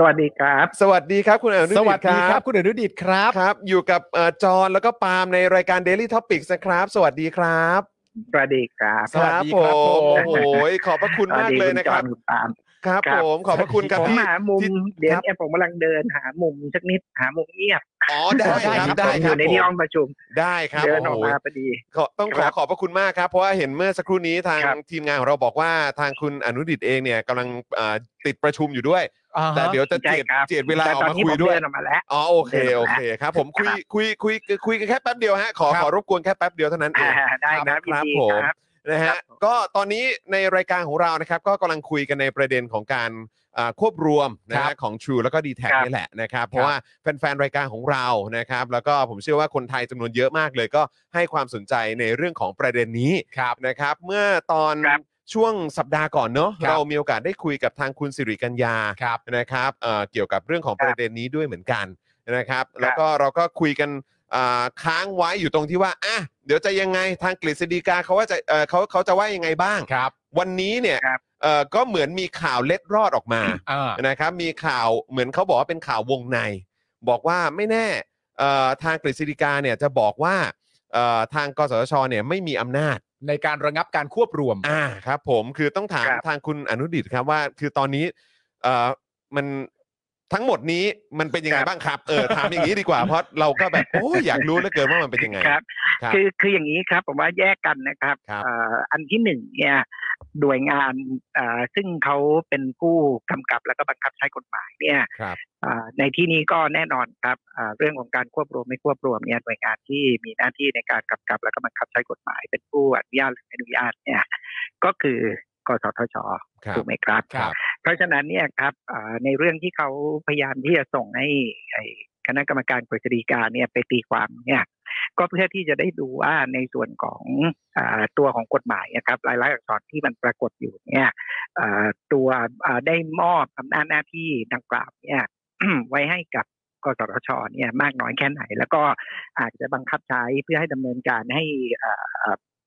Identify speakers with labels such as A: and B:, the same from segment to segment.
A: สวัสดีครับ
B: สวัสดีครับคุณอนุ
C: ส
B: ดิ
C: วัส
B: ต
C: ดีครับ คุณอนุดิตครับ
B: ครับ อยู่กับเอ่อจอห์นแล้วก็ปาล์มในรายการ Daily Topics นะครับ สวัสดีครับ
A: สวัสดีครับ
C: สวัสดี
B: ผ
C: ครับ
B: ม
C: ผม
B: โอ้โหขอบพระคุณมากเลยนะครับ
A: สวัสดีณจอห์ณปาล์ม
B: ครับ
A: ครับ
B: ผมขอบพระคุณครับ
A: ผม
B: ที่
A: หามุม
B: ที่
A: เดี๋ยว
B: ครับ
A: เนี่ยผมกำลังเดินหามุมสักนิดหามุมเงียบ
B: อ๋อได้ครับ
C: ได้
B: ได้
A: ผม
B: ค
A: อ
B: รับ
A: ยู่ในที่
B: ผม
A: ห้องประชุม
B: ได้ครับ
A: เดิน
B: โอ้
A: ออก
B: โห
A: มาพอดี
B: ขอต้องข
A: ค
B: อ
A: รับ
B: ขอบพระคุณมากครับ เพราะว่าเห็นเมื่อสักครู่นี้ทาง
A: ครับ
B: ทีมงานของเราบอกว่าทางคุณอนุดิตเองเนี่ยกำลังอ่าติดประชุมอยู่ด้วย
C: อ่าฮะ
B: แต่เดี๋ยวจะ
A: ใช่
B: เจียด
A: ครับ
B: เจียดเวลา
A: แต่
B: ออก
A: ตอน
B: มา
A: นี้
B: คุ
A: ผ
B: ย
A: ม
B: ด้วย
A: เดินออกมาแล้ว
B: อ๋อโอเค
A: เดินอ
B: โอ
A: อกมา
B: เคครับ ผมคุย
A: ครับ
B: คุยคุยคุยกันแค่แป๊บเดียวฮะขอ
C: ครับ
B: ขอรบกวนแค่แป๊บเดียวเท่านั้นเอง
A: อ่าได้ครับ
B: ครับ
A: ยินดี
B: ผม
A: ครับ
B: นะ
A: ครั
B: ฮะ
A: บผม
B: ก็ตอนนี้ในรายการของเรานะครับ ก็กำลังคุยกันในประเด็นของการอ่าควบรวมนะ
C: ครั
B: ฮะ
C: บ
B: ของ True แล้วก็ d t แท
A: ครับ
B: นี่แหละนะครับ เพราะว่าแฟนๆ รายการของเรานะครับ แล้วก็ผมเชื่อว่าคนไทยจำนวนเยอะมากเลย ก็ให้ความสนใจในเรื่องของประเด็นนี้
C: ครับ
B: นะครับ เมื่อตอน
A: ครับ
B: ช่วงสัปดาห์ก่อนเนอะ
C: ครับ
B: เรามีโอกาสได้คุยกับทางคุณสิริกัญญา
C: ครับ
B: นะครับเอ่อเกี่ยวกับเรื่องของ
A: ครับ
B: ประเด็นนี้ด้วยเหมือนกันนะครับ แล้วก็เราก็คุยกัน อ่าค้างไว้อยู่ตรงที่ว่าอะเดี๋ยวจะยังไงทางกฤษฎีกาเขาว่าจะเอ่อเขาเขาจะว่ายังไงบ้าง
C: ครับ
B: วันนี้เนี่ย
A: ครับ
B: เอ่อก็เหมือนมีข่าวเล็ดรอดออกมา
C: อ่า
B: นะครับมีข่าวเหมือนเขาบอกว่าเป็นข่าววงใน บอกว่าไม่แน่เอ่อทางกฤษฎีกาเนี่ยจะบอกว่าเอ่อทางกสทชเนี่ยไม่มีอำนาจ
C: ในการระงับการควบรวม
B: อ่าครับผมคือต้องถาม
A: ครับ
B: ทางคุณอนุดิตครับว่า คือตอนนี้เอ่อมัน ทั้งหมดนี้มันเป็นยังไงบ้างครับเออถามอย่างนี้ดีกว่าเพราะเราก็แบบโอ้ยอยากรู้เหลือเกินว่ามันเป็นยังไง
A: ครับ
B: ครับ
A: คือคืออย่างนี้ครับผมว่าแยกกันนะครับ
B: ครับ
A: เอ่ออันที่หนึ่งเนี่ยหน่วยงานเอ่อซึ่งเขาเป็นผู้กำกับแล้วก็บังคับใช้กฎหมายเนี่ย
B: ครับ
A: เอ่อในที่นี้ก็แน่นอนครับเอ่อเรื่องของการควบรวมไม่ควบรวมเนี่ยหน่วยงานที่มีหน้าที่ในการกำกับแล้วก็บังคับใช้กฎหมาย เป็นผู้อนุญาตหรือไม่อนุญาตเนี่ยก็คือกสทช
B: ครับ
A: ถูกไหมครับ
B: ค รับ
A: เพราะฉะนั้นเนี่ยครับในเรื่องที่เขาพยายามที่จะส่งให้คณะกรรมการกฤษฎีกาเนี่ยไปตีความเนี่ยก็เพื่อที่จะได้ดูว่าในส่วนของอตัวของกฎหมายนะครับรายละเอียดอักษรที่มันปรากฏอยู่เนี่ยตัวได้มอบอำนาจหน้าที่ดังกล่าวเนี่ยไว้ให้กับกสทชเนี่ยมากน้อยแค่ไหน แล้วก็อาจจะบังคับใช้เพื่อให้ดำเนินการให้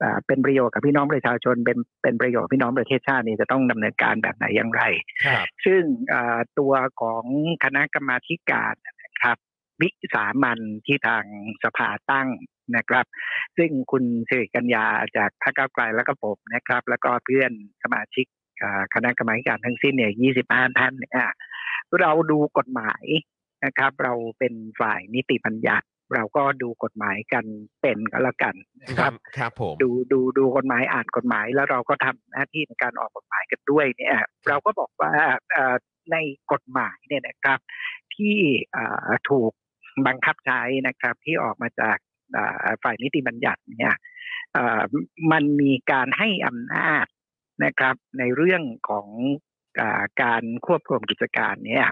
A: เอ่อเอ่อเอ่อเป็นประโยชน์กับพี่น้องประชาชน เป็นเป็นประโยชน์กับพี่น้องประเทศชาตินี่จะต้องดำเนินการแบบไหนอย่างไร
B: ครับ
A: ซึ่งเอ่อตัวของคณะกรรมาธิการนะครับ วิสามันที่ทางสภาตั้งนะครับ ซึ่งคุณสิริกัญญาจากพรรคก้าวไกลแล้วก็ผมนะครับ แล้วก็เพื่อนสมาชิกเอ่อคณะกรรมาธิการทั้งสิ้นเนี่ย25 ท่านเนี่ยเราดูกฎหมายนะครับ เราเป็นฝ่ายนิติบัญญัติ เราก็ดูกฎหมายกันเป็นก็แล้วกันนะ
B: ค
A: ค
B: รั
A: รั
B: บบครับผม
A: ดูดูดูกฎหมายอ่านกฎหมายแล้วเราก็ทำหน้าที่ในการออกกฎหมายกันด้วยเนี่ยเราก็บอกว่าเอ่อในกฎหมายเนี่ยนะครับ ที่เอ่อถูกบังคับใช้นะครับ ที่ออกมาจากเอ่อฝ่ายนิติบัญญัติเนี่ยเอ่อมันมีการให้อำนาจนะครับ ในเรื่องของอาการควบคุมกิจการเนี่ยอ่า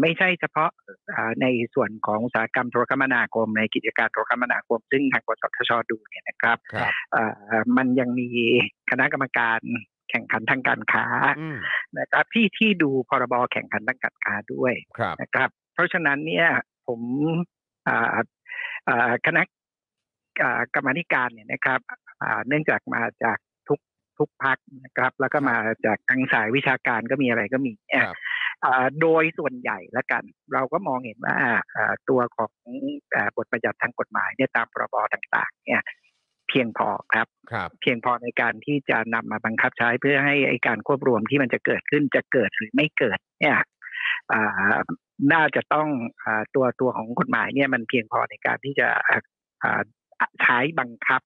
A: ไม่ใช่เฉพาะอ่าในส่วนของอุตสาหกรรมโทรคมนาคม ในกิจการโทรคมนาคม ซึ่งทางกสทชดูเนี่ยนะครับ
B: ครับ
A: เอ่อมันยังมีคณะกรรมการแข่งขันทางการค้า
B: อืม
A: นะครับที่ที่ดูพรบแข่งขันทางการค้าด้วย
B: ครับ
A: นะครับ เพราะฉะนั้นเนี่ยผมอ่าอ่าคณะอ่ากรรมาธิการเนี่ยนะครับอ่าเนื่องจากมาจากทุกทุกพักนะครับ แล้วก็มาจากทางสายวิชาการก็มีอะไรก็มีเนี่ย
B: ครับ
A: อ่า โดยส่วนใหญ่ละกัน เราก็มองเห็นว่าอ่าตัวของอ่าบทบัญญัติทางกฎหมายเนี่ยตามพรบต่าง ๆ เนี่ยเพียงพอครับ
B: ครับ
A: เพียงพอในการที่จะนำมาบังคับใช้เพื่อให้ไอการควบรวมที่มันจะเกิดขึ้นจะเกิดหรือไม่เกิด เนี่ยอ่าน่าจะต้องอาตัวตัวของกฎหมายเนี่ยมันเพียงพอในการที่จะอ่าใช้บังคับ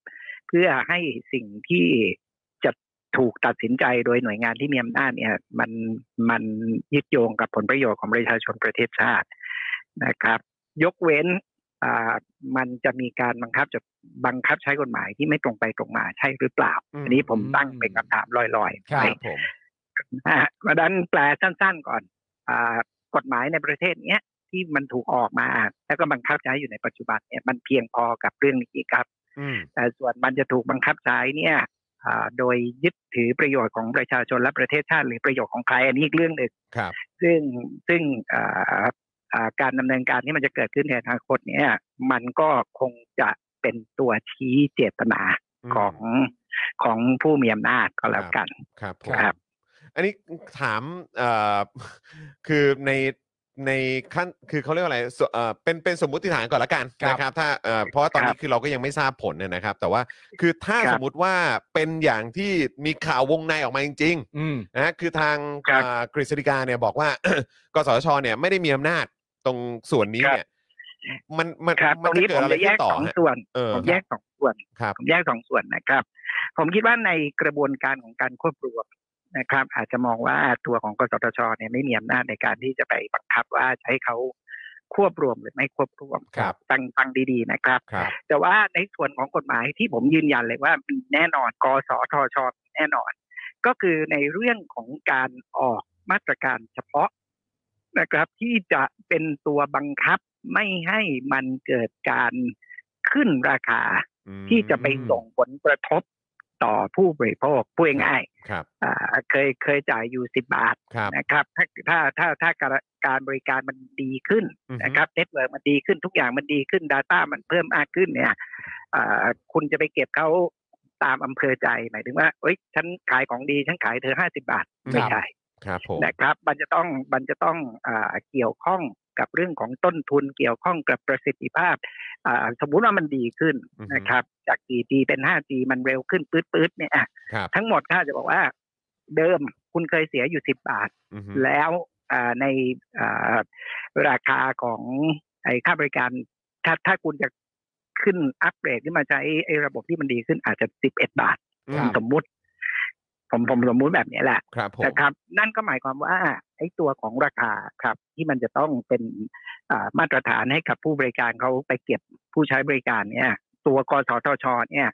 A: เพื่อให้สิ่งที่จะ ถูกตัดสินใจโดยหน่วยงานที่มีอำนาจเนี่ยมันมันยึดโยงกับผลประโยชน์ของประชาชนประเทศชาตินะครับ ยกเว้นอ่ามันจะมีการบังคับจะบังคับใช้กฎหมายที่ไม่ตรงไปตรงมาใช่หรือเปล่า
B: อืม
A: อันนี้ผมตั้งเป็นคำถามลอยๆ
C: ครั
A: ไป
C: บ
B: ผม
A: อะมาดันแปลสั้นๆก่อนอากฎหมายในประเทศเนี้ยที่มันถูกออกมา แล้วก็บังคับใช้อยู่ในปัจจุบันเนี่ยมันเพียงพอกับเรื่องนี้ครับ
B: อืม
A: แต่ส่วนมันจะถูกบังคับใช้เนี่ยอ่า โดยยึดถือประโยชน์ของประชาชนและประเทศชาติ หรือประโยชน์ของใครอันนี้อีกเรื่องหนึ่ง
B: ครับ
A: ซึ่งซึ่งอ่าอ่าการดำเนินการที่มันจะเกิดขึ้นในอนาคตเนี่ย มันก็คงจะเป็นตัวชี้เจตนาของของผู้มีอำนาจก็แล้วกัน
B: ครับผม
A: ครับ
B: อันนี้ถามเอ่อคือใน ในขั้นคือเขาเรียกว่าอะไรสเอ่อเป็นเป็นสมมุติฐานก่อนละกัน
C: ครับ
B: นะครับถ้าเอ่อเพราะว่าตอนนี้คือเราก็ยังไม่ทราบผลเนี่ยนะครับ แต่ว่าคือถ้า
A: ครับ
B: สมมุติว่าเป็นอย่างที่มีข่าววงในออกมาจริง
C: อืม
B: ๆนะฮะคือทาง
A: ครับ
B: อ่ากฤษฎิกาเนี่ยบอกว่า กสชเนี่ยไม่ได้มีอำนาจตรงส่วนนี้
A: ครับ
B: เนี่ย มันมัน
A: ครับ
B: มั
A: ตรง
B: จะ
A: นี้
B: เกิ
A: ผ
B: ด
A: ม
B: อะไร
A: จะแย
B: ขึ้
A: ก
B: นต่อ
A: สอง
B: ฮะ
A: ส่วน
B: เออ
A: ผมแยกสองส่วน
B: ครับ
A: ผมแยกสองส่วนนะครับ ผมคิดว่าในกระบวนการของการควบรวม นะครับ อาจจะมองว่าตัวของกสทชเนี่ยไม่มีอำนาจในการที่จะไปบังคับว่าจะให้เขาควบรวมหรือไม่ควบรวม
C: ครับ
A: ฟังฟังดีๆนะครับ
B: ครับ
A: แต่ว่าในส่วนของกฎหมายที่ผมยืนยันเลยว่ามีแน่นอน กสทชมีแน่นอน ก็คือในเรื่องของการออกมาตรการเฉพาะนะครับ ที่จะเป็นตัวบังคับไม่ให้มันเกิดการขึ้นราคา
B: อืม
A: ที่จะไปส่งผลกระทบ ต่อผู้บริโภคพูดง่าย
B: ครับ
A: ๆอ่าเคยเคยจ่ายอยู่สิบบาท
B: ครับ
A: นะครับ ถ้าถ้าถ้าถ้าการการบริการมันดีขึ้น
B: อือฮึ
A: นะครับ network มันดีขึ้นทุกอย่างมันดีขึ้น data มันเพิ่มมากขึ้นเนี่ยอ่าคุณจะไปเก็บเขาตามอำเภอใจหมายถึงว่าเอ้ยฉันขายของดีฉันขายเธอห้าสิบาทไม่ใช่
B: ครับผม
A: นะครับ มันจะต้องมันจะต้องอาเกี่ยวข้องกับเรื่องของต้นทุนเกี่ยวข้องกับประสิทธิภาพอ่าสมมุติว่ามันดีขึ้น
B: อือฮึ
A: นะครับ จาก 4G เป็น 5G มันเร็วขึ้นปื๊ดๆเนี่ยอะ
B: ครับ
A: ทั้งหมดข้าจะบอกว่า เดิมคุณเคยเสียอยู่สิบบาท
B: อือฮึ
A: แล้วอ่าในอ่าราคาของไอ้ค่าบริการถ้าถ้าคุณจะขึ้นอัปเกรดขึ้นมาใช้ไอ้ระบบที่มันดีขึ้นอาจจะสิบเอ็ดบาท
B: ครับ
A: สมมุติ ผมผมสมมุติแบบนี้แหละ
B: ครับผม
A: นะครับนั่นก็หมายความว่าไอ้ตัวของราคาครับที่มันจะต้องเป็นอ่ามาตรฐานให้กับผู้บริการเขาไปเก็บผู้ใช้บริการเนี่ยตัวกสทช เนี่ย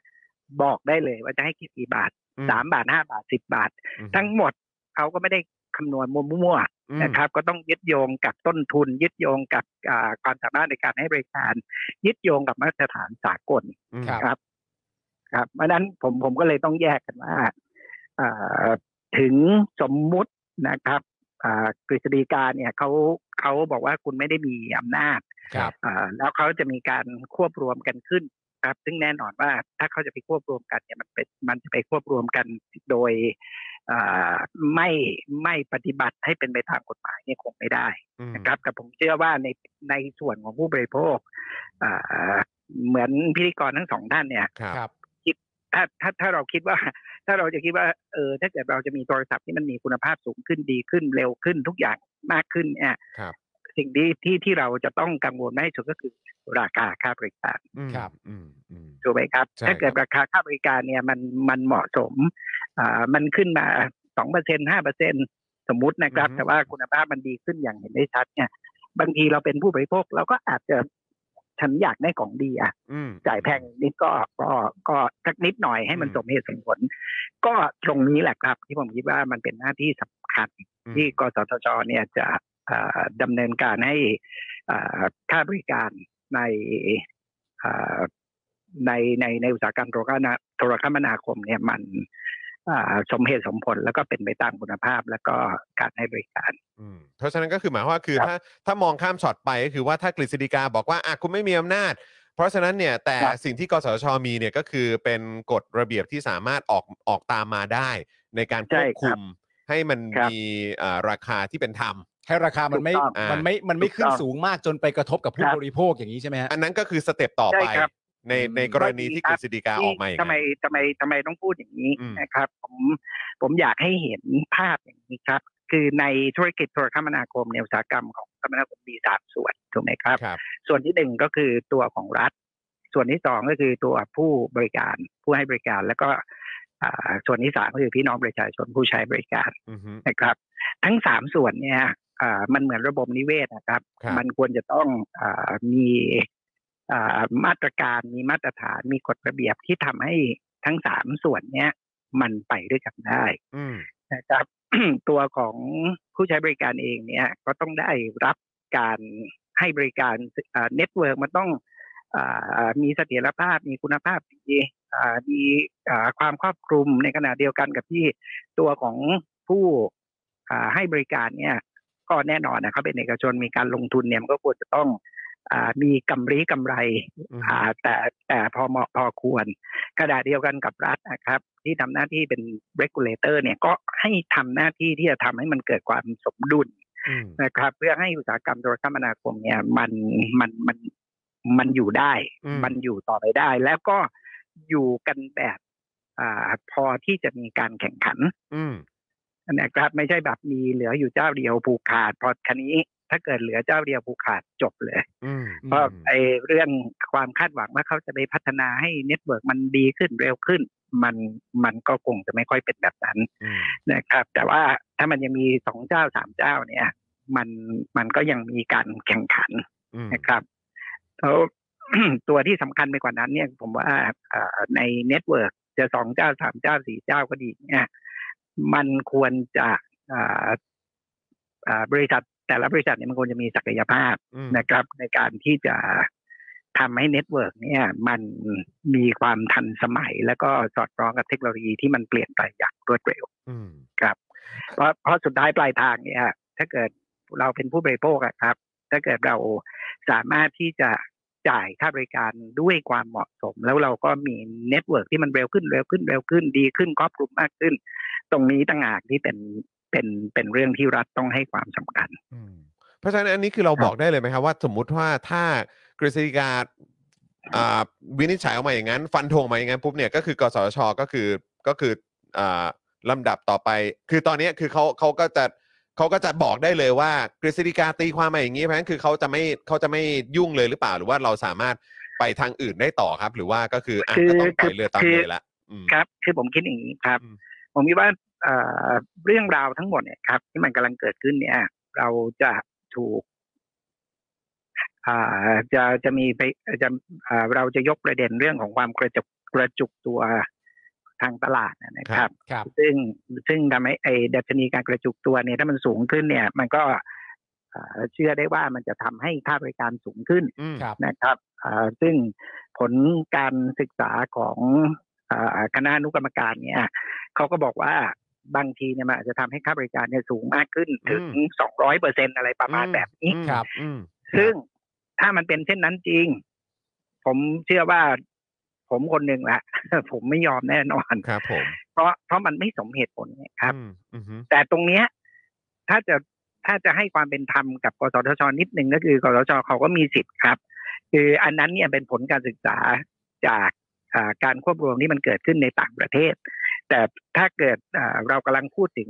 A: บอกได้เลยว่าจะให้กี่บาท
B: อื
A: สามบาทห้าบาทสิบบาท
B: อือฮึ
A: ทั้งหมดเขาก็ไม่ได้คำนวณมั่ว
B: อืม
A: ๆนะครับ ก็ต้องยึดโยงกับต้นทุน ยึดโยงกับอ่าความสามารถในการให้บริการ ยึดโยงกับมาตรฐานสากล
B: อืม
C: ครับ
A: ครับ ครับเพราะฉะนั้นผมผมก็เลยต้องแยกกันว่าอ่า ถึงสมมุตินะครับอ่ากฤษฎีกาเนี่ยเขาเขาบอกว่าคุณไม่ได้มีอำนาจ
C: ครับ
A: อ่าแล้วเขาจะมีการควบรวมกันขึ้นครับ ซึ่งแน่นอนว่าถ้าเขาจะไปควบรวมกันเนี่ยมันเป็นมันจะไปควบรวมกันโดยอ่าไม่ไม่ปฏิบัติให้เป็นไปตามกฎหมายเนี่ยคงไม่ได้
B: อืม
A: นะครับ แต่ผมเชื่อว่าในในส่วนของผู้บริโภคอ่าเหมือนพิธีกรทั้งสองท่านเนี่ย
B: ครับ
C: ครับ
A: ถ้าถ้าถ้าเราคิดว่า ถ้าเราจะคิดว่าเออถ้าเกิดเราจะมีโทรศัพท์ที่มันมีคุณภาพสูงขึ้นดีขึ้นเร็วขึ้นทุกอย่างมากขึ้นเนี่ย
B: ครับ
A: สิ่งที่ที่ที่เราจะต้องกังวลมากที่สุดก็คือราคาค่าบริการ
B: อืม
C: ครับ
B: อืมอืม
A: ถูกไหมครับ
B: ใช่
A: ถ้าเกิด
B: ครับ
A: ราคาค่าบริการเนี่ยมันมันเหมาะสมอ่ามันขึ้นมาสองเปอร์เซ็นห้าเปอร์เซ็นสมมุตินะครับ แต่ว่าคุณภาพมันดีขึ้นอย่างเห็นได้ชัดเนี่ยบางทีเราเป็นผู้บริโภคเราก็อาจจะ ฉันอยากได้ของดีอะ
B: อืม
A: จ่ายแพงนิดก็ก็ก็สักนิดหน่อยให้มัน
B: อืม
A: สมเหตุสมผล ก็ตรงนี้แหละครับ ที่ผมคิดว่ามันเป็นหน้าที่สำคัญ
B: อืม
A: ที่กสทชเนี่ยจะเอ่อดำเนินการให้เอ่อค่าบริการในเอ่อในในในอุตสาหกรรมโทรคมนาโทรคมนาคมเนี่ยมันเอ่อ สมเหตุสมผลแล้วก็เป็นไปตามคุณภาพแล้วก็การให้บริการ
B: อืมเพราะฉะนั้นก็คือหมายความว่าคือ
A: ครับ
B: ถ้าถ้ามองข้ามช็อตไปก็คือว่าถ้ากฤษฎีกาบอกว่าอะคุณไม่มีอำนาจ เพราะฉะนั้นเนี่ยแต่
A: ครับ
B: สิ่งที่กสชมีเนี่ยก็คือเป็นกฎระเบียบที่สามารถออกออกตามมาได้ ในการควบคุมให้มัน
A: ครับ
B: มีเอ่อราคาที่เป็นธรรม
C: ให้ราคามันไม่
A: ถูกต้อง
C: มันไม่มันไม่
A: ถูกต้อง
C: ขึ้นสูงมากจนไปกระทบกับผู้
A: ครับ
C: บริโภคอย่างนี้ใช่ไหมฮะ
B: อันนั้นก็คือสเต็ปต่อ
A: ใช่
B: ไป
A: ครับ
B: ใน
C: อืม
B: ในกรณีที่กฤษฎีกาออกมาอย่าง
A: ทำไม
B: นั้น
A: ทำไมทำไมต้องพูดอย่างนี้
B: อืม
A: นะครับ ผมผมอยากให้เห็นภาพอย่างนี้ครับ คือในธุรกิจโทรคมนาคมในยอุตสาหกรรมของคมนาคมมีสามส่วนถูกไหมครับ
B: ครับ
A: ส่วนที่หนึ่งก็คือตัวของรัฐ ส่วนที่สองก็คือตัวผู้บริการผู้ให้บริการแล้วก็อ่าส่วนที่สามก็คือพี่น้องประชาชนผู้ใช้บริการ
B: อือฮึ
A: นะครับ ทั้งสามส่วนเนี่ยอ่ามันเหมือนระบบนิเวศนะครับ
B: ครับ
A: มันควรจะต้องอามีอ่า มาตรการมีมาตรฐานมีกฎระเบียบที่ทำให้ทั้งสามส่วนเนี้ย มันไปด้วยกันได้
B: อืม
A: นะครับ ตัวของผู้ใช้บริการเองเนี่ยก็ต้องได้รับการให้บริการnetwork มันต้องอามีเสถียรภาพมีคุณภาพดีอ่ามีอ่าความครอบคลุมในขณะเดียวกันกับที่ตัวของผู้อ่าให้บริการเนี่ย ก็แน่นอนนะเขาเป็นเอกชนมีการลงทุนเนี่ยมันก็ควรจะต้องอ่า มีกำไรกำไร
B: อืม
A: อ่าแต่แต่พอเหมาะพอควรขณะเดียวกันกับรัฐนะครับ ที่ทำหน้าที่เป็น regulator เนี่ยก็ให้ทำหน้าที่ที่จะทำให้มันเกิดความสมดุล
B: อืม
A: นะครับ เพื่อให้อุตสาหกรรมโทรคมนาคมเนี่ยมันมันมันมันอยู่ได้
B: อืม
A: มันอยู่ต่อไปได้ แล้วก็อยู่กันแบบอ่าพอที่จะมีการแข่งขัน
B: อืม
A: นะครับ ไม่ใช่แบบมีเหลืออยู่เจ้าเดียวผูกขาดพอคราวนี้ ถ้าเกิดเหลือเจ้าเดียวผูกขาดจบเลย
B: อืม
A: เพราะไอ้เรื่องความคาดหวังว่าเขาจะไปพัฒนาให้ network มันดีขึ้นเร็วขึ้น มันมันก็คงจะไม่ค่อยเป็นแบบนั้น
B: อืม
A: นะครับ แต่ว่าถ้ามันยังมีสองเจ้าสามเจ้าเนี่ย มันมันก็ยังมีการแข่งขัน
B: อืม
A: นะครับแล้วตัวที่สำคัญไปกว่านั้น เนี่ย ผมว่าเอ่อใน network จะสองเจ้าสามเจ้าสี่เจ้าก็ดีเนี่ยมันควรจะอ่าอ่าบริษัท แต่ละบริษัทเนี่ยมันควรจะมีศักยภาพ
B: อืม
A: นะครับ ในการที่จะทำให้ network เนี่ย มันมีความทันสมัย แล้วก็สอดคล้องกับเทคโนโลยีที่มันเปลี่ยนไปอย่างรวดเร็ว
B: อืม
A: เพราะเพราะสุดท้ายปลายทางเนี่ยถ้าเกิดเราเป็นผู้บริโภคอะครับ ถ้าเกิดเราสามารถที่จะจ่ายค่าบริการด้วยความเหมาะสม แล้วเราก็มี network ที่มันเร็วขึ้นเร็วขึ้นเร็วขึ้นดีขึ้นครอบคลุมมากขึ้น ตรงนี้ต่างหากที่เป็น เป็นเป็นเรื่องที่รัฐต้องให้ความสำคัญ
B: อืมเพราะฉะนั้นอันนี้คือเรา
A: ครับ
B: บอกได้เลยไหมครับว่า สมมุติว่าถ้ากฤษฎีกาอ่าวินิจฉัยออกมาอย่างนั้น ฟันธงมาอย่างนั้นปุ๊บเนี่ยก็คือกสชก็คือก็คืออ่าลำดับต่อไป คือตอนนี้คือเขาเขาก็จะเขาก็จะบอกได้เลยว่ากฤษฎีกาตีความมาอย่างนี้เพราะฉะนั้นคือเขาจะไม่เขาจะไม่ยุ่งเลยหรือเปล่า หรือว่าเราสามารถไปทางอื่นได้ต่อครับ หรือว่าก็คืออะ
A: คือ
B: ก็ต้องปล่อย
A: คือ
B: เรือตาม
A: คือ
B: เลยละอืม
A: ครับ คือผมคิดอย่างนี้ครับ
B: อืม
A: ผมคิดว่า เอ่อเรื่องราวทั้งหมดเนี่ยครับ ที่มันกำลังเกิดขึ้นเนี่ย เราจะถูกอ่าจะจะมีไปจะอ่าเราจะยกประเด็นเรื่องของความกระจุกกระจุกตัวทางตลาดนะครับ
C: ครับ
A: ซึ่งซึ่งทำให้ไอ้ดัชนีการกระจุกตัวเนี่ยถ้ามันสูงขึ้นเนี่ย มันก็อ่าเชื่อได้ว่ามันจะทำให้ค่าบริการสูงขึ้น
B: อืม
C: ครับ
A: นะครับอ่าซึ่งผลการศึกษาของอาคณะอนุกรรมการเนี่ยเขาก็บอกว่า บางทีเนี่ยมันอาจจะทำให้ค่าบริการเนี่ยสูงมากขึ้นถึง200เปอร์เซ็นอะไรประมาณแบบนี้
B: อืม
C: ครับ
B: อืม
A: ซึ่งถ้ามันเป็นเช่นนั้นจริง ผมเชื่อว่าผมคนหนึ่งแหละผมไม่ยอมแน่นอน
B: ครับ ผม
A: เพราะเพราะมันไม่สมเหตุผลไงครับ
B: อืมอืมฮึ
A: แต่ตรงเนี้ย ถ้าจะถ้าจะให้ความเป็นธรรมกับกสทชนิดหนึ่งก็คือกสทชเขาก็มีสิทธิ์ครับ คืออันนั้นเนี่ยเป็นผลการศึกษาจากอ่าการควบรวมที่มันเกิดขึ้นในต่างประเทศ แต่ถ้าเกิดอ่าเรากำลังพูดถึง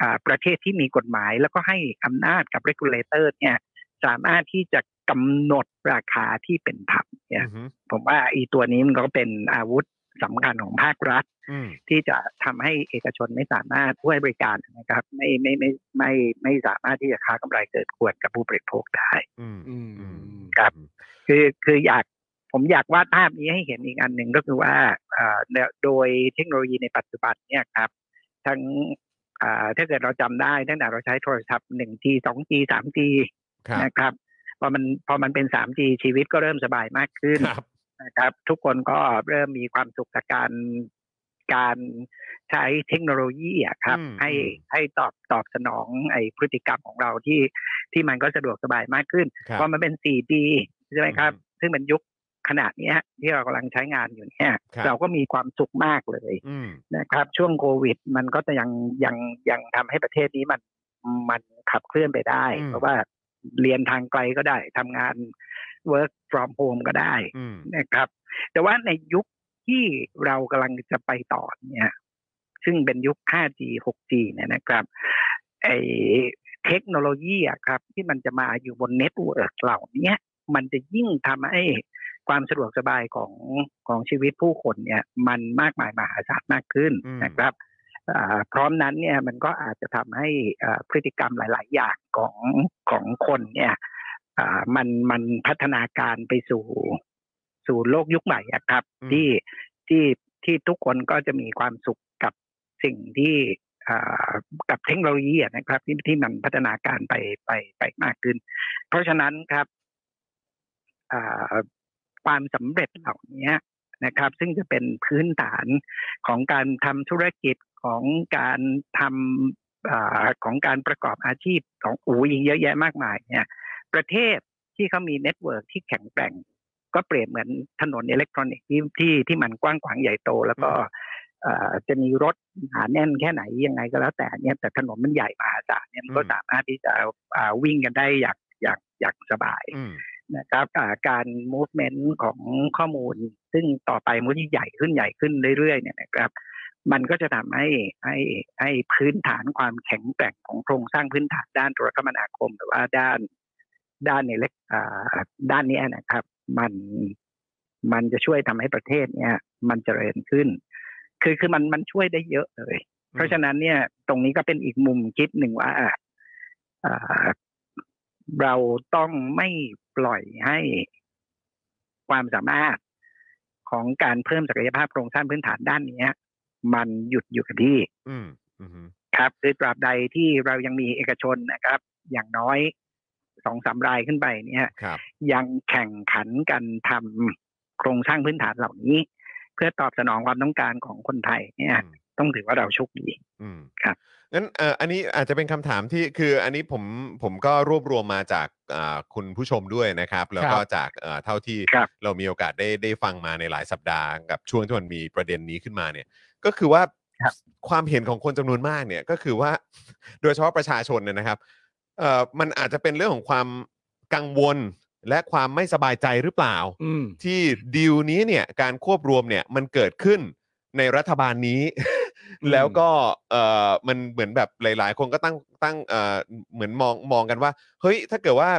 A: อ่าประเทศที่มีกฎหมาย แล้วก็ให้อำนาจกับ regulator เนี่ยสามารถที่จะกำหนดราคาที่เป็นธรรมเนี่ย
B: อืมฮึ
A: ผมว่าอีตัวนี้มันก็เป็นอาวุธสำคัญของภาครัฐ
B: อืม
A: ที่จะทำให้เอกชนไม่สามารถช่วยบริการนะครับ ไม่ไม่ไม่ไม่ไม่สามารถที่จะค้ากำไรเกิดควรกับผู้บริโภคได้
B: อืม
C: อืม
B: อืม
A: ครับคือคืออยาก ผมอยากวาดภาพนี้ให้เห็นอีกอันหนึ่งก็คือว่าอ่าโดยเทคโนโลยีในปัจจุบันเนี่ยครับทั้งอ่าถ้าเกิดเราจำได้ตั้งแต่เราใช้โทรศัพท์ 1G 2G 3G
B: ครับ
A: นะครับพอมันพอมันเป็น 3G ชีวิตก็เริ่มสบายมากขึ้น
B: ครับ
A: นะครับ ทุกคนก็เริ่มมีความสุขกับการการใช้เทคโนโลยีอะครับ
B: อืม
A: ให้
B: อืม
A: ให้ตอบตอบสนองไอ้พฤติกรรมของเราที่ที่มันก็สะดวกสบายมากขึ้น
B: ครับ
A: พอมันเป็น 4G ใช่ไหมครับ
B: อืม
A: ซึ่งเป็นยุค ขนาดเนี้ยที่เรากำลังใช้งานอยู่เนี่ย
B: ครับ
A: เราก็มีความสุขมากเลย
B: อืม
A: นะครับ ช่วงโควิด มันก็จะยังยังยังทำให้ประเทศนี้มันมันขับเคลื่อนไปได้
B: อืม
A: เพราะว่าเรียนทางไกลก็ได้ทำงาน work from home ก็ได้
B: อืม
A: นะครับ แต่ว่าในยุคที่เรากำลังจะไปต่อเนี่ย ซึ่งเป็นยุค 5G 6G เนี่ยนะครับไอ้เทคโนโลยีอะครับ ที่มันจะมาอยู่บน network เหล่านี้มันจะยิ่งทำให้ ความสะดวกสบายของของชีวิตผู้คนเนี่ย มันมากมายมหาศาลมากขึ้น
B: อืม
A: นะครับอ่าพร้อมนั้นเนี่ยมันก็อาจจะทำให้อ่าพฤติกรรมหลาย ๆ อย่างของของคนเนี่ยอ่ามันมันพัฒนาการไปสู่สู่โลกยุคใหม่อะครับ
B: อืม
A: ที่ที่ที่ทุกคนก็จะมีความสุขกับสิ่งที่อ่ากับเทคโนโลยีอะนะครับที่ที่มันพัฒนาการไปไปไปมากขึ้น เพราะฉะนั้นครับอ่า ความสำเร็จเหล่านี้นะครับ ซึ่งจะเป็นพื้นฐานของการทำธุรกิจของการทำอาของการประกอบอาชีพของอูอีกเยอะแยะมากมายเนี่ยประเทศที่เขามี network ที่แข็งแกร่ง ก็เปรียบเหมือนถนนอิเล็กทรอนิกส์ที่ที่ที่มันกว้างขวางใหญ่โต แล้วก็เอ่อจะมีรถหนาแน่นแค่ไหนยังไงก็แล้วแต่เนี่ยแต่ถนนมันใหญ่มหาศาลเนี่ยมันก็
B: อืม
A: สามารถที่จะอ่าวิ่งกันได้อย่างอย่างอย่างสบาย
B: อืม
A: นะครับการ movement ของข้อมูล ซึ่งต่อไปมันที่ใหญ่ขึ้นใหญ่ขึ้นเรื่อยๆเนี่ยนะครับมันก็จะทำให้ให้ให้พื้นฐานความแข็งแกร่งของโครงสร้างพื้นฐานด้านโทรคมนาคม หรือว่าด้านด้านในเล็กด้านนี้นะครับ มันมันจะช่วยทำให้ประเทศเนี่ย มันเจริญขึ้น คือคือมันมันช่วยได้เยอะเลย เพราะฉะนั้นเนี่ย ตรงนี้ก็เป็นอีกมุมคิดหนึ่งว่าเราต้องไม่ ปล่อยให้ความสามารถของการเพิ่มศักยภาพโครงสร้างพื้นฐานด้านเนี้ยมันหยุดอยู่กับที่
B: อืมอืม
A: ครับคือตราบใดที่เรายังมีเอกชนนะครับ อย่างน้อยสองสามรายขึ้นไปเนี่ย
B: ครับ
A: ยังแข่งขันกันทำโครงสร้างพื้นฐานเหล่านี้ เพื่อตอบสนองความต้องการของคนไทยเนี่ย
B: อืม
A: ต้องถือว่าเราโชคดี
B: อืม
A: ครับ
B: งั้นเอ่ออันนี้อาจจะเป็นคำถามที่คืออันนี้ผมผมก็รวบรวมมาจากอ่าคุณผู้ชมด้วยนะครับ แล้วก็
C: ครับ
B: จากเอ่อเท่าที่
A: ครับ
B: เรามีโอกาสได้ได้ฟังมาในหลายสัปดาห์กับช่วงที่มันมีประเด็นนี้ขึ้นมาเนี่ย ก็คือว่า
A: ครับ
B: ความเห็นของคนจำนวนมากเนี่ยก็คือว่าโดยเฉพาะประชาชนเนี่ยนะครับเอ่อมันอาจจะเป็นเรื่องของความกังวลและความไม่สบายใจหรือเปล่า
C: อืม
B: ที่ดีลนี้เนี่ยการควบรวมเนี่ยมันเกิดขึ้นในรัฐบาลนี้
C: อืม
B: แล้วก็เอ่อมันเหมือนแบบหลาย ๆ คนก็ตั้งตั้งเอ่อเหมือนมองมองกันว่า เฮ้ยถ้าเกิดว่า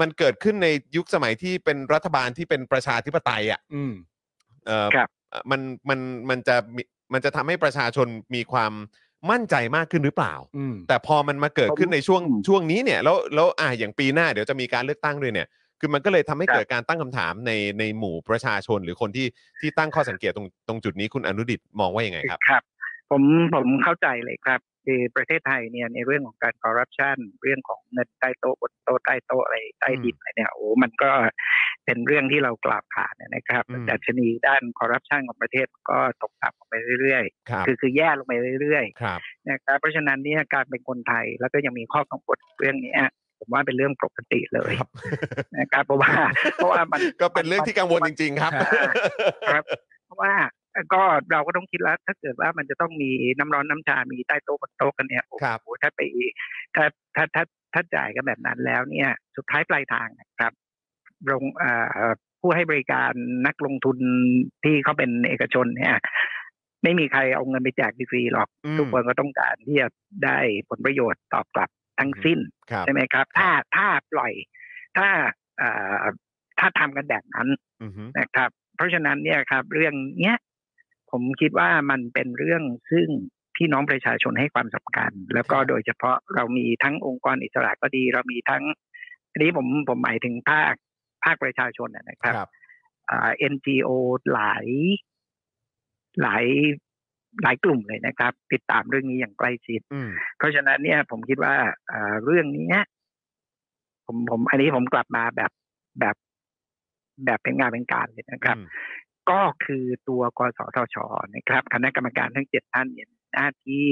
B: มันเกิดขึ้นในยุคสมัยที่เป็นรัฐบาลที่เป็นประชาธิปไตยอะ
C: อืม
B: เอ่อ
A: ครับ
B: เอ่อมันมันมันจะมีมันจะทำให้ประชาชนมีความมั่นใจมากขึ้นหรือเปล่า
C: อืม
B: แต่พอมันมาเกิดขึ้น
A: ผม
B: ในช่วง
A: อืม
B: ช่วงนี้เนี่ยแล้วแล้วอ่าอย่างปีหน้าเดี๋ยวจะมีการเลือกตั้งด้วยเนี่ย คือมันก็เลยทำให้
A: ครับ
B: เกิดการตั้งคำถามในในหมู่ประชาชนหรือคนที่ที่ตั้งข้อสังเกตตรงตรงจุดนี้คุณอนุดิตมองว่ายังไงครับ
A: ครับ ผมผมเข้าใจเลยครับคือประเทศไทยเนี่ยในเรื่องของการคอร์รัปชันเรื่องของเงินใต้โต๊ะบนโต๊ะใต้โต๊ะอะไรใต้ดินอะไรเนี่ยโอ้มันก็เป็นเรื่องที่เรากล่าวขานนะครับ
B: อืม
A: แต่ชนีด้านคอร์รัปชันของประเทศก็ตกต่ำลงไปเรื่อย
B: ครับ
A: ๆคือคือแย่ลงไปเรื่อย
B: ครับ
A: ๆนะครับเพราะฉะนั้นเนี่ยการเป็นคนไทยแล้วก็ยังมีข้อกังวลเรื่องเนี้ยผมว่าเป็นเรื่องปกติเลย
B: ครับ
A: นะครับเพราะว่าเพราะว่ามัน
B: ก็เป็นเรื่องที่กังวลจริง ๆ ครับ
A: ครับ เพราะว่า ก็เราก็ต้องคิดแล้วถ้าเกิดว่ามันจะต้องมีน้ำร้อนน้ำชา มีใต้โต๊ะบนโต๊ะกันเนี่ยโอ้
B: ครับ
A: โหถ้าไปถ้าถ้าถ้าถ้าจ่ายกันแบบนั้นแล้วเนี่ย สุดท้ายปลายทางนะครับโรงเอ่อผู้ให้บริการนักลงทุนที่เขาเป็นเอกชนเนี่ยไม่มีใครเอาเงินไปแจกฟรีๆหรอก
B: อืม
A: ทุกคนก็ต้องการที่จะได้ผลประโยชน์ตอบกลับทั้งสิ้น
B: ครับ
A: ใช่ไหมครับ ถ้าถ้าปล่อย ถ้าเอ่อถ้าทำกันแบบนั้น
B: อือฮึ
A: นะครับ เพราะฉะนั้นเนี่ยครับ เรื่องเนี้ย ผมคิดว่ามันเป็นเรื่องซึ่งพี่น้องประชาชนให้ความสำคัญ แล้วก็โดยเฉพาะเรามีทั้งองค์กรอิสระก็ดี เรามีทั้งอันนี้ผมผมหมายถึงภาคภาคประชาชนนะนะครับ
B: ครับ
A: อ่า NGO หลายหลายหลายกลุ่มเลยนะครับ ติดตามเรื่องนี้อย่างใกล้ชิด
B: อืม
A: เพราะฉะนั้นเนี่ย ผมคิดว่าเอ่อเรื่องนี้ผมผม อันนี้ผมกลับมาแบบแบบแบบเป็นงานเป็นการเลยนะครับ
B: อืม
A: ก็คือตัวกสทชนะครับ คณะกรรมการทั้งเจ็ดท่านเนี่ยมีหน้าที่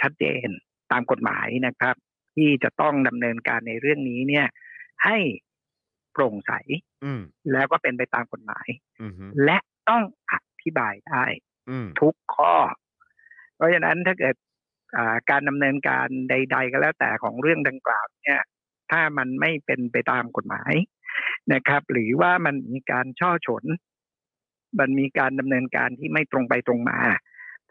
A: ชัดเจนตามกฎหมายนะครับ ที่จะต้องดำเนินการในเรื่องนี้เนี่ย ให้โปร่งใส
B: อืม
A: แล้วก็เป็นไปตามกฎหมาย
B: อืมฮึ
A: และต้องอธิบายได้
B: อืม
A: ทุกข้อ เพราะฉะนั้นถ้าเกิดอ่าการดำเนินการใด ๆ ก็แล้วแต่ของเรื่องดังกล่าวเนี่ย ถ้ามันไม่เป็นไปตามกฎหมายนะครับ หรือว่ามันมีการช่อฉน มันมีการดำเนินการที่ไม่ตรงไปตรงมา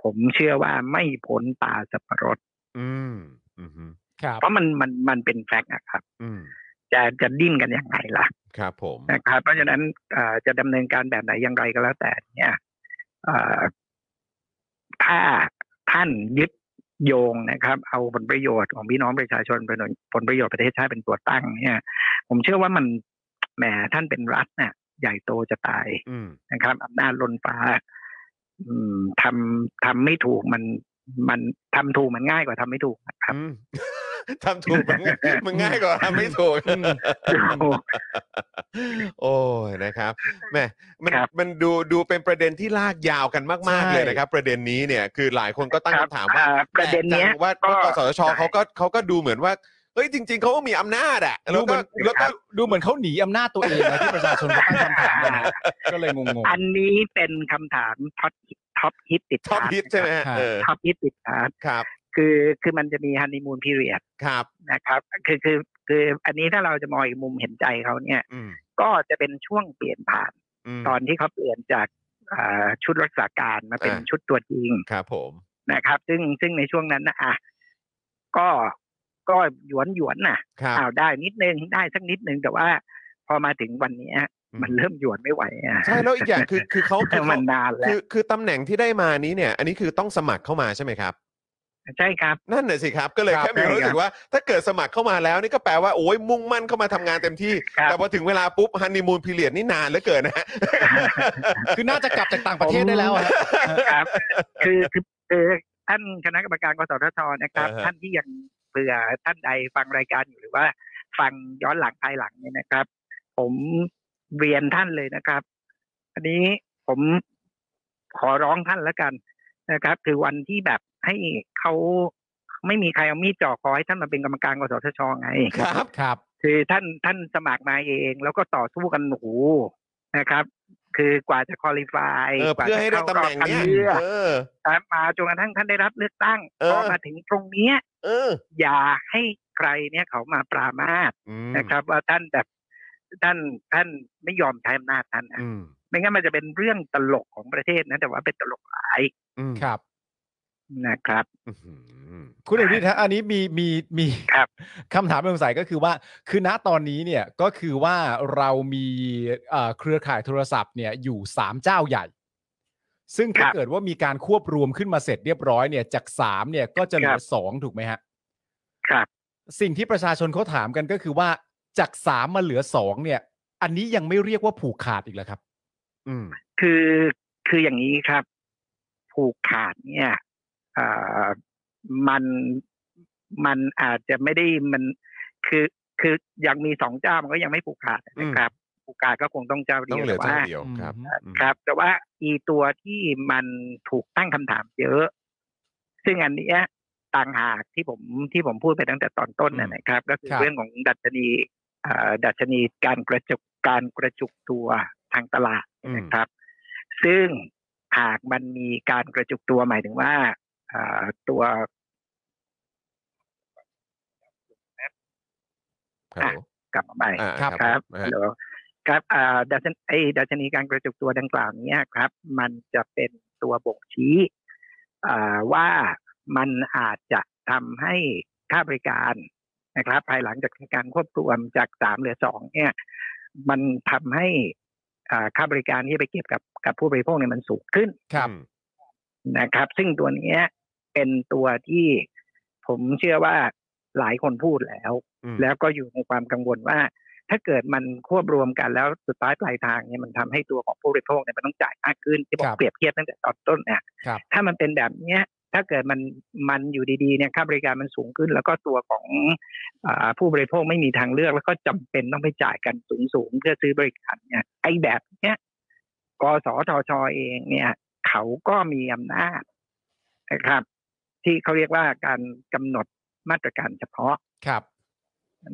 A: ผมเชื่อว่าไม่พ้นตาสับปะรด
B: อืมอืมฮึ
C: ครับ
A: เพราะมันมันมันเป็นแฟกต์นะครับ
B: อืม
A: จะจะดิ้นกันยังไงล่ะ
B: ครับ ผม
A: นะครับเพราะฉะนั้นเอ่อจะดำเนินการแบบไหนอย่างไรก็แล้วแต่เนี่ยเอ่อถ้าท่านยึดโยงนะครับ เอาผลประโยชน์ของพี่น้องประชาชนเป็นผลประโยชน์ประเทศชาติเป็นตัวตั้งเนี่ย ผมเชื่อว่ามันแหมท่านเป็นรัฐเนี่ย ใหญ่โตจะตาย
B: อืม
A: นะครับอำนาจล้นฟ้าอืมทำทำไม่ถูกมันมันทำถูกมันง่ายกว่าทำไม่ถูกนะครับ
B: อืมทำถูกมันมันง่ายกว่าทำไม่ถูก
C: อืม
B: โอ้ยนะครับแหม่มัน
A: ครับ
B: มันดูดูเป็นประเด็นที่ลากยาวกันมากๆ
C: ใช่
B: เลยนะครับ ประเด็นนี้เนี่ยคือหลายคนก็ตั้ง
A: ครับ
B: คำถามว่า
A: อ่าประเด็นเนี้ย
B: แปลกจังว่า
A: ก็
B: ว่า กสทช
A: ใช่
B: เขาก็เขาก็ดูเหมือนว่า เฮ้ยจริง ๆเขาก็มีอำนาจอะ
C: ดู
B: แล้วก็
C: เหมือน
B: แล้วก็
C: ดูเหมือนเขาหนีอำนาจตัวเองนะที่ประชาชนก็ตั้งคำถามกันนะก็เลยงง
A: อันนี้เป็นคำถามท็อปท็อปฮิตติด
B: ชอบฮิตใช่ไหมฮะเออ
A: ท็อปฮิตติดชาร์ต
B: ครับ
A: คือคือมันจะมี honeymoon period
B: ครับ
A: นะครับคือคือคืออันนี้ถ้าเราจะมองอีกมุมเห็นใจเขาเนี่ย
B: อืม
A: ก็จะเป็นช่วงเปลี่ยนผ่านตอนที่เขาเปลี่ยนจากอ่าชุดรักษาการมาเป็น
B: อ่า
A: ชุดตัวจริง
B: ครับผม
A: นะครับ ซึ่งซึ่งในช่วงนั้นนะอะก็ ก็หยวนหยวนๆน่ะ
B: ครับ
A: อ้าวได้นิดนึงได้สักนิดนึงแต่ว่า พอมาถึงวันเนี้ย
B: อืม
A: มันเริ่มหยวนไม่ไหวอะ
B: ใช่แล้วอีกอย่างคือคือเขาคือ
A: มั
B: เขา
A: นนานแล้
B: คื
A: ว
B: อคือตำแหน่งที่ได้มานี้เนี่ย อันนี้คือต้องสมัครเข้ามาใช่ไหมครับ
A: ใช่ครับ
B: นั่นน่ะสิครับก็เลย
A: ครับ
B: แค่มีความรู้สึกว่า ถ้าเกิดสมัครเข้ามาแล้วนี่ก็แปลว่าโอ้ยมุ่งมั่นเข้ามาทำงานเต็มที่
A: ครับ
B: แต่พอถึงเวลาปุ๊บฮันนีมูนพีเรียดนี่นานเหลือเกินนะฮะ
C: ๆคือน่าจะกลับจากต่างประเทศได้แล้วอะฮะ
A: ครับคือคือคือท่านคณะกรรมการกสทชนะครับ
B: อ่าฮะ
A: ท่านที่ยัง เผื่อท่านใดฟังรายการอยู่หรือว่า ฟังย้อนหลังภายหลังเนี่ยนะครับ ผมเรียนท่านเลยนะครับ อันนี้ผมขอร้องท่านแล้วกันนะครับ คือวันที่แบบให้เขาไม่มีใครเอามีดจ่อคอให้ท่านมาเป็นกรรมการกสทชไง
B: ครับ
C: ครับ
A: คือท่านท่านสมัครมาเอง แล้วก็ต่อสู้กันโอ้โหนะครับ คือกว่าจะคอลี่ฟาย
B: เออเพื่อให้ได้ตำแหน่งเนี้ย
A: เลือก
B: เออ
A: ครับมาจนกระทั่งท่านได้รับเลือกตั้ง
B: เออ
A: พอมาถึงตรงเนี้ย
B: เออ
A: อย่าให้ใครเนี่ยเขามาปรามาส
B: อืม
A: นะครับ ว่าท่านแบบท่านท่านไม่ยอมใช้อำนาจท่านนะ
B: อืม
A: ไม่งั้นมันจะเป็นเรื่องตลกของประเทศนะแต่ว่าเป็นตลกหลาย
B: อืม
C: ครับ
A: นะครับ
B: อื้อหือ
C: คุณเอกฤทธิ์ฮะอันนี้มีมีมี
A: ครับ
C: คำถามสงสัยก็คือว่า คือณตอนนี้เนี่ยก็คือว่าเรามีเอ่อเครือข่ายโทรศัพท์เนี่ยอยู่สามเจ้าใหญ่ ซึ่งถ้า
A: ครับ
C: เกิดว่ามีการควบรวมขึ้นมาเสร็จเรียบร้อยเนี่ยจากสามเนี่ยก็จะเหลื
A: ค
C: อ
A: รับ
C: สองถูกไหมฮะ
A: ครับ
C: สิ่งที่ประชาชนเขาถามกันก็คือว่าจากสามมาเหลือสองเนี่ย อันนี้ยังไม่เรียกว่าผูกขาดอีกแล้วครับ
B: อืม
A: คือคืออย่างนี้ครับ ผูกขาดเนี่ยเอ่อ มันมันอาจจะไม่ได้มันคือคือยังมีสองเจ้ามันก็ยังไม่ผูกขาดนะครับผูกขาดก็คงต้องเจ้าเดี
B: ต้อ
A: ยว
B: งเหลือ
A: แต่
B: เจ้า
A: ว่า
B: เดียวครับ
C: อืม
B: อืม
A: ครับ แต่ว่าอีตัวที่มันถูกตั้งคำถามเยอะ ซึ่งอันเนี้ยต่างหากที่ผมที่ผมพูดไปตั้งแต่ตอนต้นนะนะครับ ก็คือ
C: ครับ
A: เรื่องของดัชนีเอ่อดัชนีการกระจุกการกระจุกตัวทางตลาด
B: อืม
A: นะครับ ซึ่งหากมันมีการกระจุกตัวหมายถึงว่าเอ่อ ตัว
B: ฮัลโหล
A: กลับมาใหม่
B: อ่า
C: ครับ
A: ครับ
B: นะฮะ
A: ฮัลโหลครับอ่าดัชนไอดัชนีการกระจุกตัวดังกล่าวเนี้ยครับ มันจะเป็นตัวบ่งชี้อ่าว่ามันอาจจะทำให้ค่าบริการนะครับ ภายหลังจากการควบรวมจากสามเหลือสองเนี่ย มันทำให้อ่าค่าบริการที่ไปเก็บกับกับผู้บริโภคเนี่ยมันสูงขึ้น
C: ครับ
B: อืม
A: นะครับ ซึ่งตัวเนี้ย เป็นตัวที่ผมเชื่อว่าหลายคนพูดแล้ว
B: อืม
A: แล้วก็อยู่ในความกังวลว่า ถ้าเกิดมันควบรวมกันแล้วสุดท้ายปลายทางเนี่ยมันทำให้ตัวของผู้บริโภคเนี่ยมันต้องจ่ายมากขึ้นที่บอ
C: ครั
A: ก
C: บ
A: เปรียบเทียบตั้งแต่ตอนต้นเนี่ย
C: ครับ
A: ถ้ามันเป็นแบบเนี้ยถ้าเกิดมันมันอยู่ดีๆเนี่ยค่าบริการมันสูงขึ้น แล้วก็ตัวของอาผู้บริโภคไม่มีทางเลือก แล้วก็จำเป็นต้องไปจ่ายกันสูงๆเพื่อซื้อบริการเนี่ยไอ้แบบเนี้ยกสทชเองเนี่ย เขาก็มีอำนาจนะครับ ที่เขาเรียกว่าการกำหนดมาตรการเฉพาะ
C: ครับ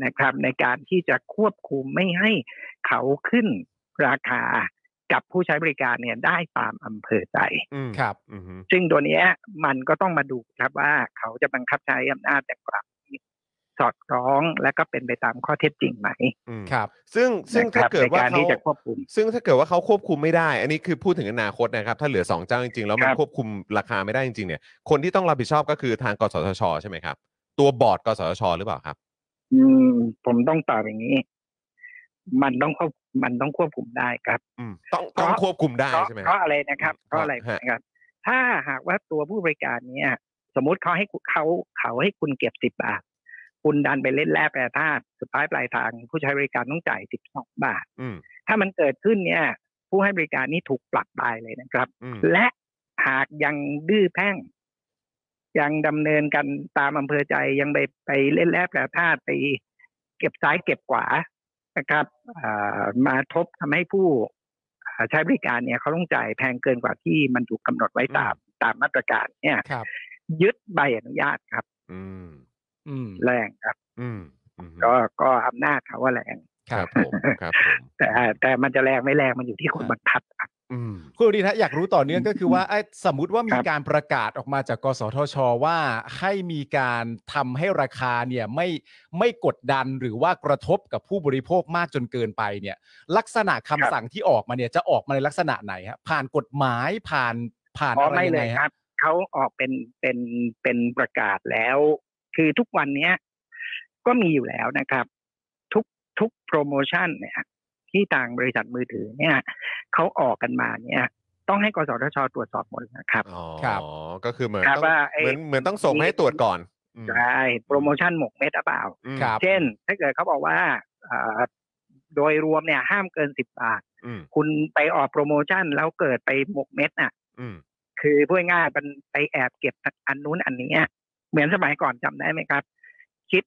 A: นะครับ ในการที่จะควบคุมไม่ให้เขาขึ้นราคากับผู้ใช้บริการเนี่ยได้ตามอำเภอใจ
B: อืม
C: ครับ
B: อืมฮึ
A: ซึ่งตัวเนี้ยมันก็ต้องมาดูครับว่าเขาจะบังคับใช้อำนาจแต่กลับ สอดคล้องและก็เป็นไปตามข้อเท็จจริงไหม
B: อืม
C: ครับ
B: ซึ่งซึ่ง
A: นะค
B: ถ้า
A: รับ
B: เกิด
A: ใน
B: ว่า
A: การ
B: เขา
A: ที่จะควบคุม
B: ซึ่งถ้าเกิดว่าเขาควบคุมไม่ได้ อันนี้คือพูดถึงอนาคตนะครับ ถ้าเหลือสองเจ้าจริงๆ แล้วมัน
A: ครับ
B: ควบคุมราคาไม่ได้จริงๆเนี่ย คนที่ต้องรับผิดชอบก็คือทางกสทช ใช่ไหมครับ ตัวบอร์ดกสทช หรือเปล่าครับ
A: อืม ผมต้องตอบอย่างนี้ มันต้องควบมันต้องควบคุมได้ครับ
B: อืมต้องต้อง
A: เพราะ
B: ควบคุมได้
A: เพราะ
B: ใช่ไหม
A: เพราะอะไรนะครับเพราะอะไร
B: ฮะ
A: นะครับ ถ้าหากว่าตัวผู้บริการเนี่ยสมมุติเขาให้คุณเขาเขาให้คุณเก็บสิบบาท คุณดันไปเล่นแร่แปรธาตุสุดท้ายปลายทาง ผู้ใช้บริการต้องจ่ายสิบสองบาท
B: อืม
A: ถ้ามันเกิดขึ้นเนี่ย ผู้ให้บริการนี้ถูกปรับตายเลยนะครับ
B: อืม
A: และหากยังดื้อแพ่ง ยังดำเนินกันตามอำเภอใจยังไปไปเล่นแร่แปรธาตุไปเก็บซ้ายเก็บขวานะครับอ่ามาทบทำให้ผู้อ่าใช้บริการเนี่ยเขาต้องจ่ายแพงเกินกว่าที่มันถูกกำหนดไว้ตามตามมาตรการเนี่ย
C: ครับ
A: ยึดใบอนุญาตครับ
B: อืม
C: อืม
A: แรงครับ
B: อืมอืม
A: ก็ก็อำนาจเขาว่าแรง
B: ครับผมครับผม
A: แต่แต่มันจะแรงไม่แรงมันอยู่ที่คนบังคับครับ
B: อืม
C: คุณอดีตฮะอยากรู้ต่อเนื่องก็คือว่าไอ้สมมติว่ามี
A: ครับ
C: การประกาศออกมาจากกสทช ว่าให้มีการทำให้ราคาเนี่ยไม่ไม่กดดันหรือว่ากระทบกับผู้บริโภคมากจนเกินไปเนี่ย ลักษณะคำสั่งที่ออกมาเนี่ยจะออกมาในลักษณะไหนฮะผ่านกฎหมายผ่านผ่าน
A: อ๋อ
C: อะไร
A: ไม่
C: ยัง
A: เล
C: ไง
A: ยค
C: ฮะ
A: รับเขาออกเป็นเป็นเป็นประกาศแล้ว คือทุกวันเนี้ย ก็มีอยู่แล้วนะครับ ทุกทุกโปรโมชั่นเนี่ย ที่ต่างบริษัทมือถือเนี่ยเขาออกกันมาเนี่ย ต้องให้กสทชตรวจสอบหมดนะครับ
B: อ๋อ
C: ครับ
B: ก็คือเหมือน
A: ครับ
B: ต้อง
A: ว่าไอ้
B: เหมือนเหมือนต้องส่งให้ตรวจก่อนอืม
A: ใช่โปรโมชั่นหมกเม็ดหรือเปล่า
B: อืม
C: ครับ
A: เช่น ถ้าเกิดเขาบอกว่าอ่าโดยรวมเนี่ย ห้ามเกินสิบบาท
B: อืม
A: คุณไปออกโปรโมชั่นแล้วเกิดไปหมกเม็ดน่ะ
B: อืม
A: คือพูดง่ายๆมันไปแอบเก็บอันนู้นอันนี้อะ เหมือนสมัยก่อนจำได้ไหมครับ คิด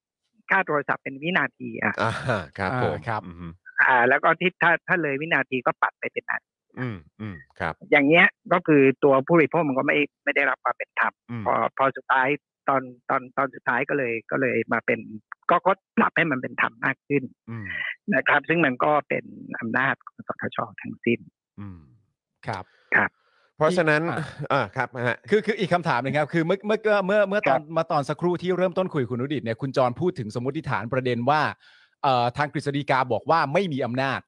A: ค่าโทรศัพท์เป็นวินาทีอะ
B: อ่าครับผม
C: อ่าครับ
B: อืม
A: อ่า แล้วก็ที่ถ้าถ้าเลยวินาทีก็ปัดไปเป็นนาที
B: อืมอืมครับ
A: อย่างเงี้ยก็คือตัวผู้บริโภคมันก็ไม่ไม่ได้รับความเป็นธรรม
B: อืม
A: พอพอสุดท้ายตอนตอนตอนสุดท้ายก็เลยก็เลยมาเป็นก็ก็ปรับให้มันเป็นธรรมมากขึ้น
B: อืม
A: นะครับ ซึ่งมันก็เป็นอำนาจของสทชทั้งสิ้น
B: อืม
C: ครับ
B: เพราะฉะนั้น
C: อะ
B: อ่าครับฮะ
C: คือคืออีกคำถามหนึ่งครับ คือเมื่อเมื่อเมื่อเมื่อตอนมาตอนสักครู่ที่เริ่มต้นคุยกับคุณนุดิตเนี่ยคุณจรพูดถึงสมมติฐานประเด็นว่าเอ่อทางกฤษฎีกาบอกว่าไม่มีอำนาจ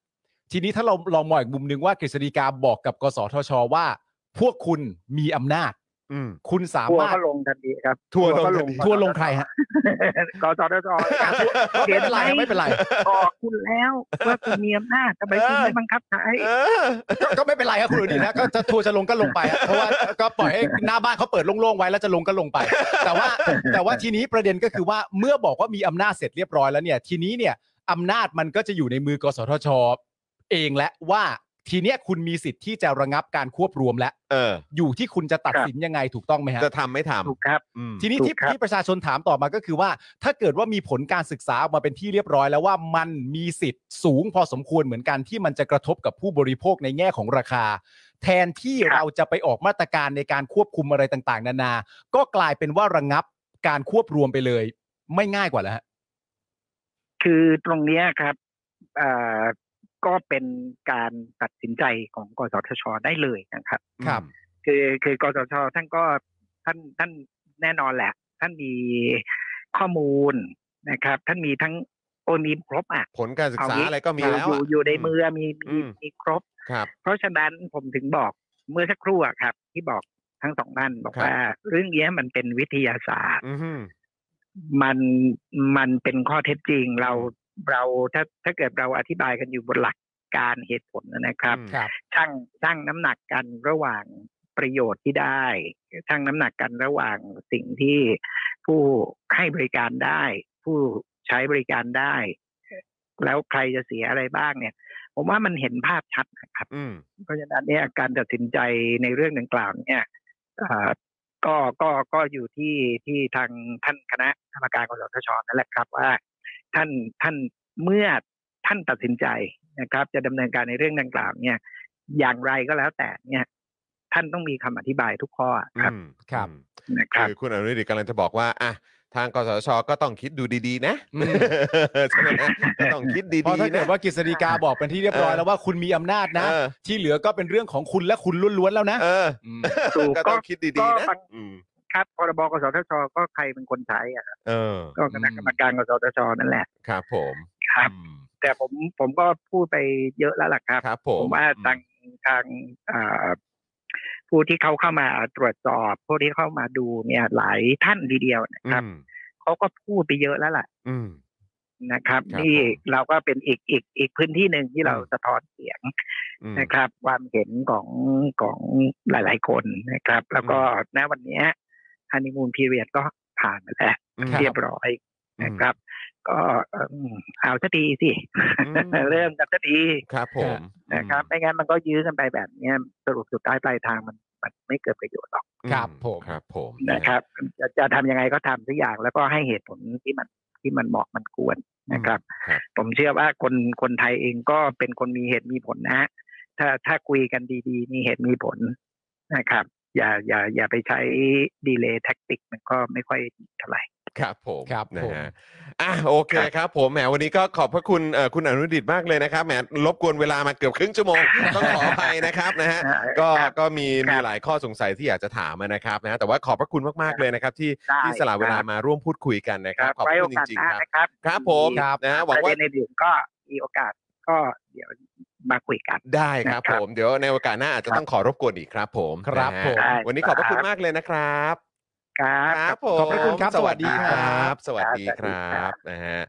C: ทีนี้ถ้าเราลองมองอีกมุมหนึ่งว่ากฤษฎีกาบอกกับกสทชว่า พวกคุณมีอำนาจ
B: อืม
C: คุณสา
A: ทัวร์
C: มารถ
A: ก็ลงทันทีครับ
B: ทัวร์ลง
A: ก็
B: ทันที
C: ทัวร์ลงใครฮะ
A: กสทชครับ
C: ไม่เป็นไรครับไม่เป็นไร
A: บอกคุณแล้วว่าคุณมีอำนาจทำไมคุณไม่บังคับใช้
B: เออ
C: ก็ก็ไม่เป็นไรครับคุณอดีตนะก็จะทัวร์จะลงก็ลงไปอะเพราะว่าก็ปล่อยให้หน้าบ้านเขาเปิดโล่งๆไว้แล้วจะลงก็ลงไป แต่ว่าแต่ว่าทีนี้ประเด็นก็คือว่าเมื่อบอกว่ามีอำนาจเสร็จเรียบร้อยแล้วเนี่ย ทีนี้เนี่ยอำนาจมันก็จะอยู่ในมือกสทช เองและว่า ทีเนี้ยคุณมีสิทธิ์ที่จะระงับการควบรวมและ
B: เออ
C: อยู่ที่คุณจะตัดสินยังไงถูกต้องไหมฮะ
B: จะทำไม่ท
A: ถูกครับำ
B: อืม
C: ทีนี้ที่
A: ถูกครับ
C: ที่ประชาชนถามต่อมาก็คือว่า ถ้าเกิดว่ามีผลการศึกษาออกมาเป็นที่เรียบร้อยแล้วว่ามันมีสิทธิ์สูงพอสมควรเหมือนกันที่มันจะกระทบกับผู้บริโภคในแง่ของราคา แทนที่เราจะไปออกมาตรการในการควบคุมอะไรต่างๆ นานา ก็กลายเป็นว่าระงับการควบรวมไปเลย ไม่ง่ายกว่าแล้วฮะ
A: คือตรงเนี้ยครับเอ่อ ก็เป็นการตัดสินใจของกสทชได้เลยนะครับ
C: ครับ
A: คือคือกสทชท่านก็ท่านท่านแน่นอนแหละ ท่านมีข้อมูลนะครับ ท่านมีทั้งโอนมีครบอะ
B: ผลการศึกษา
A: เงี้
B: อะไรก็มี
A: ยู่
B: แล้ว
A: อยู่
B: อะ
A: อยู่ในมือมี
B: อื
A: มี
B: ม
A: มีครบ
B: ครับ
A: เพราะฉะนั้นผมถึงบอกเมื่อสักครู่อะครับ ที่บอกทั้งสองท่านบอก
B: ครับ
A: ว่า เรื่องเนี้ยมันเป็นวิทยาศาสตร์
B: อืม
A: มันมันเป็นข้อเท็จจริงเรา เราถ้าถ้าเกิดเราอธิบายกันอยู่บนหลักการเหตุผลนะครับ
B: อืม
C: ครับ
A: ช่างช่างน้ำหนักกันระหว่างประโยชน์ที่ได้ช่างน้ำหนักกันระหว่างสิ่งที่ผู้ให้บริการได้ ผู้ใช้บริการได้ แล้วใครจะเสียอะไรบ้างเนี่ย ผมว่ามันเห็นภาพชัดนะครับ
B: อืม
A: เพราะฉะนั้นเนี่ยการตัดสินใจในเรื่องดังกล่าวเนี่ยเอ่อก็ก็ก็อยู่ที่ที่ทางท่านคณะกรรมการกสทชนั่นแหละครับว่า ท่านท่านเมื่อท่านตัดสินใจนะครับ จะดำเนินการในเรื่องดังกล่าวเนี่ย อย่างไรก็แล้วแต่เนี่ย ท่านต้องมีคำอธิบายทุกข้อครับ
B: อืม
C: ครับ
B: อืม
A: นะครับ
B: คือคุณอนุทินกำลังจะบอกว่าอะทางกสทชก็ต้องคิดดูดีๆ นะ
C: อืม
B: ใช่ไหมฮะก็ต้องคิดดีๆ
C: เพราะถ้าเกิด
B: นะ
C: ว่ากฤษฎีกาบอกเป็นที่เรียบร้อยแล้วว่าคุณมีอำนาจนะ
B: เออ
C: ที่เหลือก็เป็นเรื่องของคุณและคุณล้วนๆแล้วนะ
B: เออ
C: ม
A: ถูก
B: ก็ต้องคิด
A: ก็
B: ดีๆนะ
A: ฟัง
B: อืม
A: ครับพรบกสทช ก็ใครเป็นคนใช้อะครับ
B: เออ
A: ก็คณะกรรมการกสทช นั่นแหละ
B: ครับผม
A: ครับ
B: อืม
A: แต่ผมผมก็พูดไปเยอะแล้วล่ะครับ
B: ครับผ
A: ผมมว่าทางทางเอ่อผู้ที่เขาเข้ามาตรวจสอบ ผู้ที่เข้ามาดูเนี่ยหลายท่านทีเดียวนะครับ
B: อืม
A: เขาก็พูดไปเยอะแล้วล่ะ
B: อืม
A: นะครับ
B: ครับ
A: นี่
B: ผม
A: เราก็เป็นอีกอีกอีกพื้นที่หนึ่งที่เรา
B: อืม
A: สะท้อนเสียง
B: อืม
A: นะครับ ความเห็นของของหลาย ๆ คนนะครับ แล้วก็ณวันเนี้ ฮันนีมูนพีเรียดก็ผ่านมาแล้ว
B: อืม
A: เรียบร้อยนะครับ ก็เอิ่มเอาสักทีสิ
B: อืม
A: เริ่มกันสักที
B: ครับผม
A: นะครับไม่งั้นมันก็ยื้อกันไปแบบเนี้ยสรุปสุดท้ายปลายทางมันมันไม่เกิดประโยชน์หรอก
B: อื
C: ครับผม
B: ครับผม
A: นะครับ จะจะทำยังไงก็ทำทุกอย่างแล้วก็ให้เหตุผลที่มันที่มันเหมาะมันควรนะครับ
B: ครับ
A: ผมเชื่อว่าคนคนไทยเองก็เป็นคนมีเหตุมีผลนะฮะถ้าถ้าคุยกันดี ๆ มีเหตุมีผลนะครับ อย่าอย่าอย่าไปใช้ดีเลย์แท็กติกมันก็ไม่ค่อยดีเท่าไหร่
B: ครับผม
C: ครับ
B: นะ
C: ผม
B: ฮะอะโอเคครับผมแหมวันนี้ก็ขอบพระคุณเอ่อคุณอนุดิตมากเลยนะครับแหมรบกวนเวลามาเกือบครึ่งชั่วโมงต้องขออภัยนะครับนะฮะก็
A: ครับ
B: ก็มี
A: ครับ
B: มีหลายข้อสงสัยที่อยากจะถามนะครับนะแต่ว่าขอบพระคุณมากๆเลยนะครับ ที่
A: ได้
B: ที่สละเวลา
A: ครับ
B: มาร่วมพูดคุยกันนะค
A: ค
B: รั
A: รั
B: บบขอบ
A: ไว้
B: คุ
A: โอ
B: ณจ
A: กาส
B: ริง
A: หน้า
B: ๆครับ
A: นะครับ
B: ครับผม
C: ครับ
B: นะฮะห
A: ป
B: วัง
A: ระ
B: ว่า
A: เด็นอื่นๆก็มีโอกาสก็เดี๋ยว มาคุยกัน
B: ได้ครับ
A: นะครั
B: ผ
A: บ
B: มเดี๋ยวในโอกาสหน้าอาจจะ
A: ครับ
B: ต้องขอรบกวนอีกครับผม
C: ครับ
B: นะฮะ
C: ผม
A: ได้
B: วันนี้ขอบพระคุณ
A: ครับ
B: มากเลยนะครับ
A: ครับ
B: ครับผม
C: ขอบพระคุณครับ
B: สวัสดี
C: สวัสดี
B: ค
C: ครั
B: รับ
C: บ
B: สวัสดีค
A: สวัสดี
B: รั
A: ครับบ
B: นะฮะ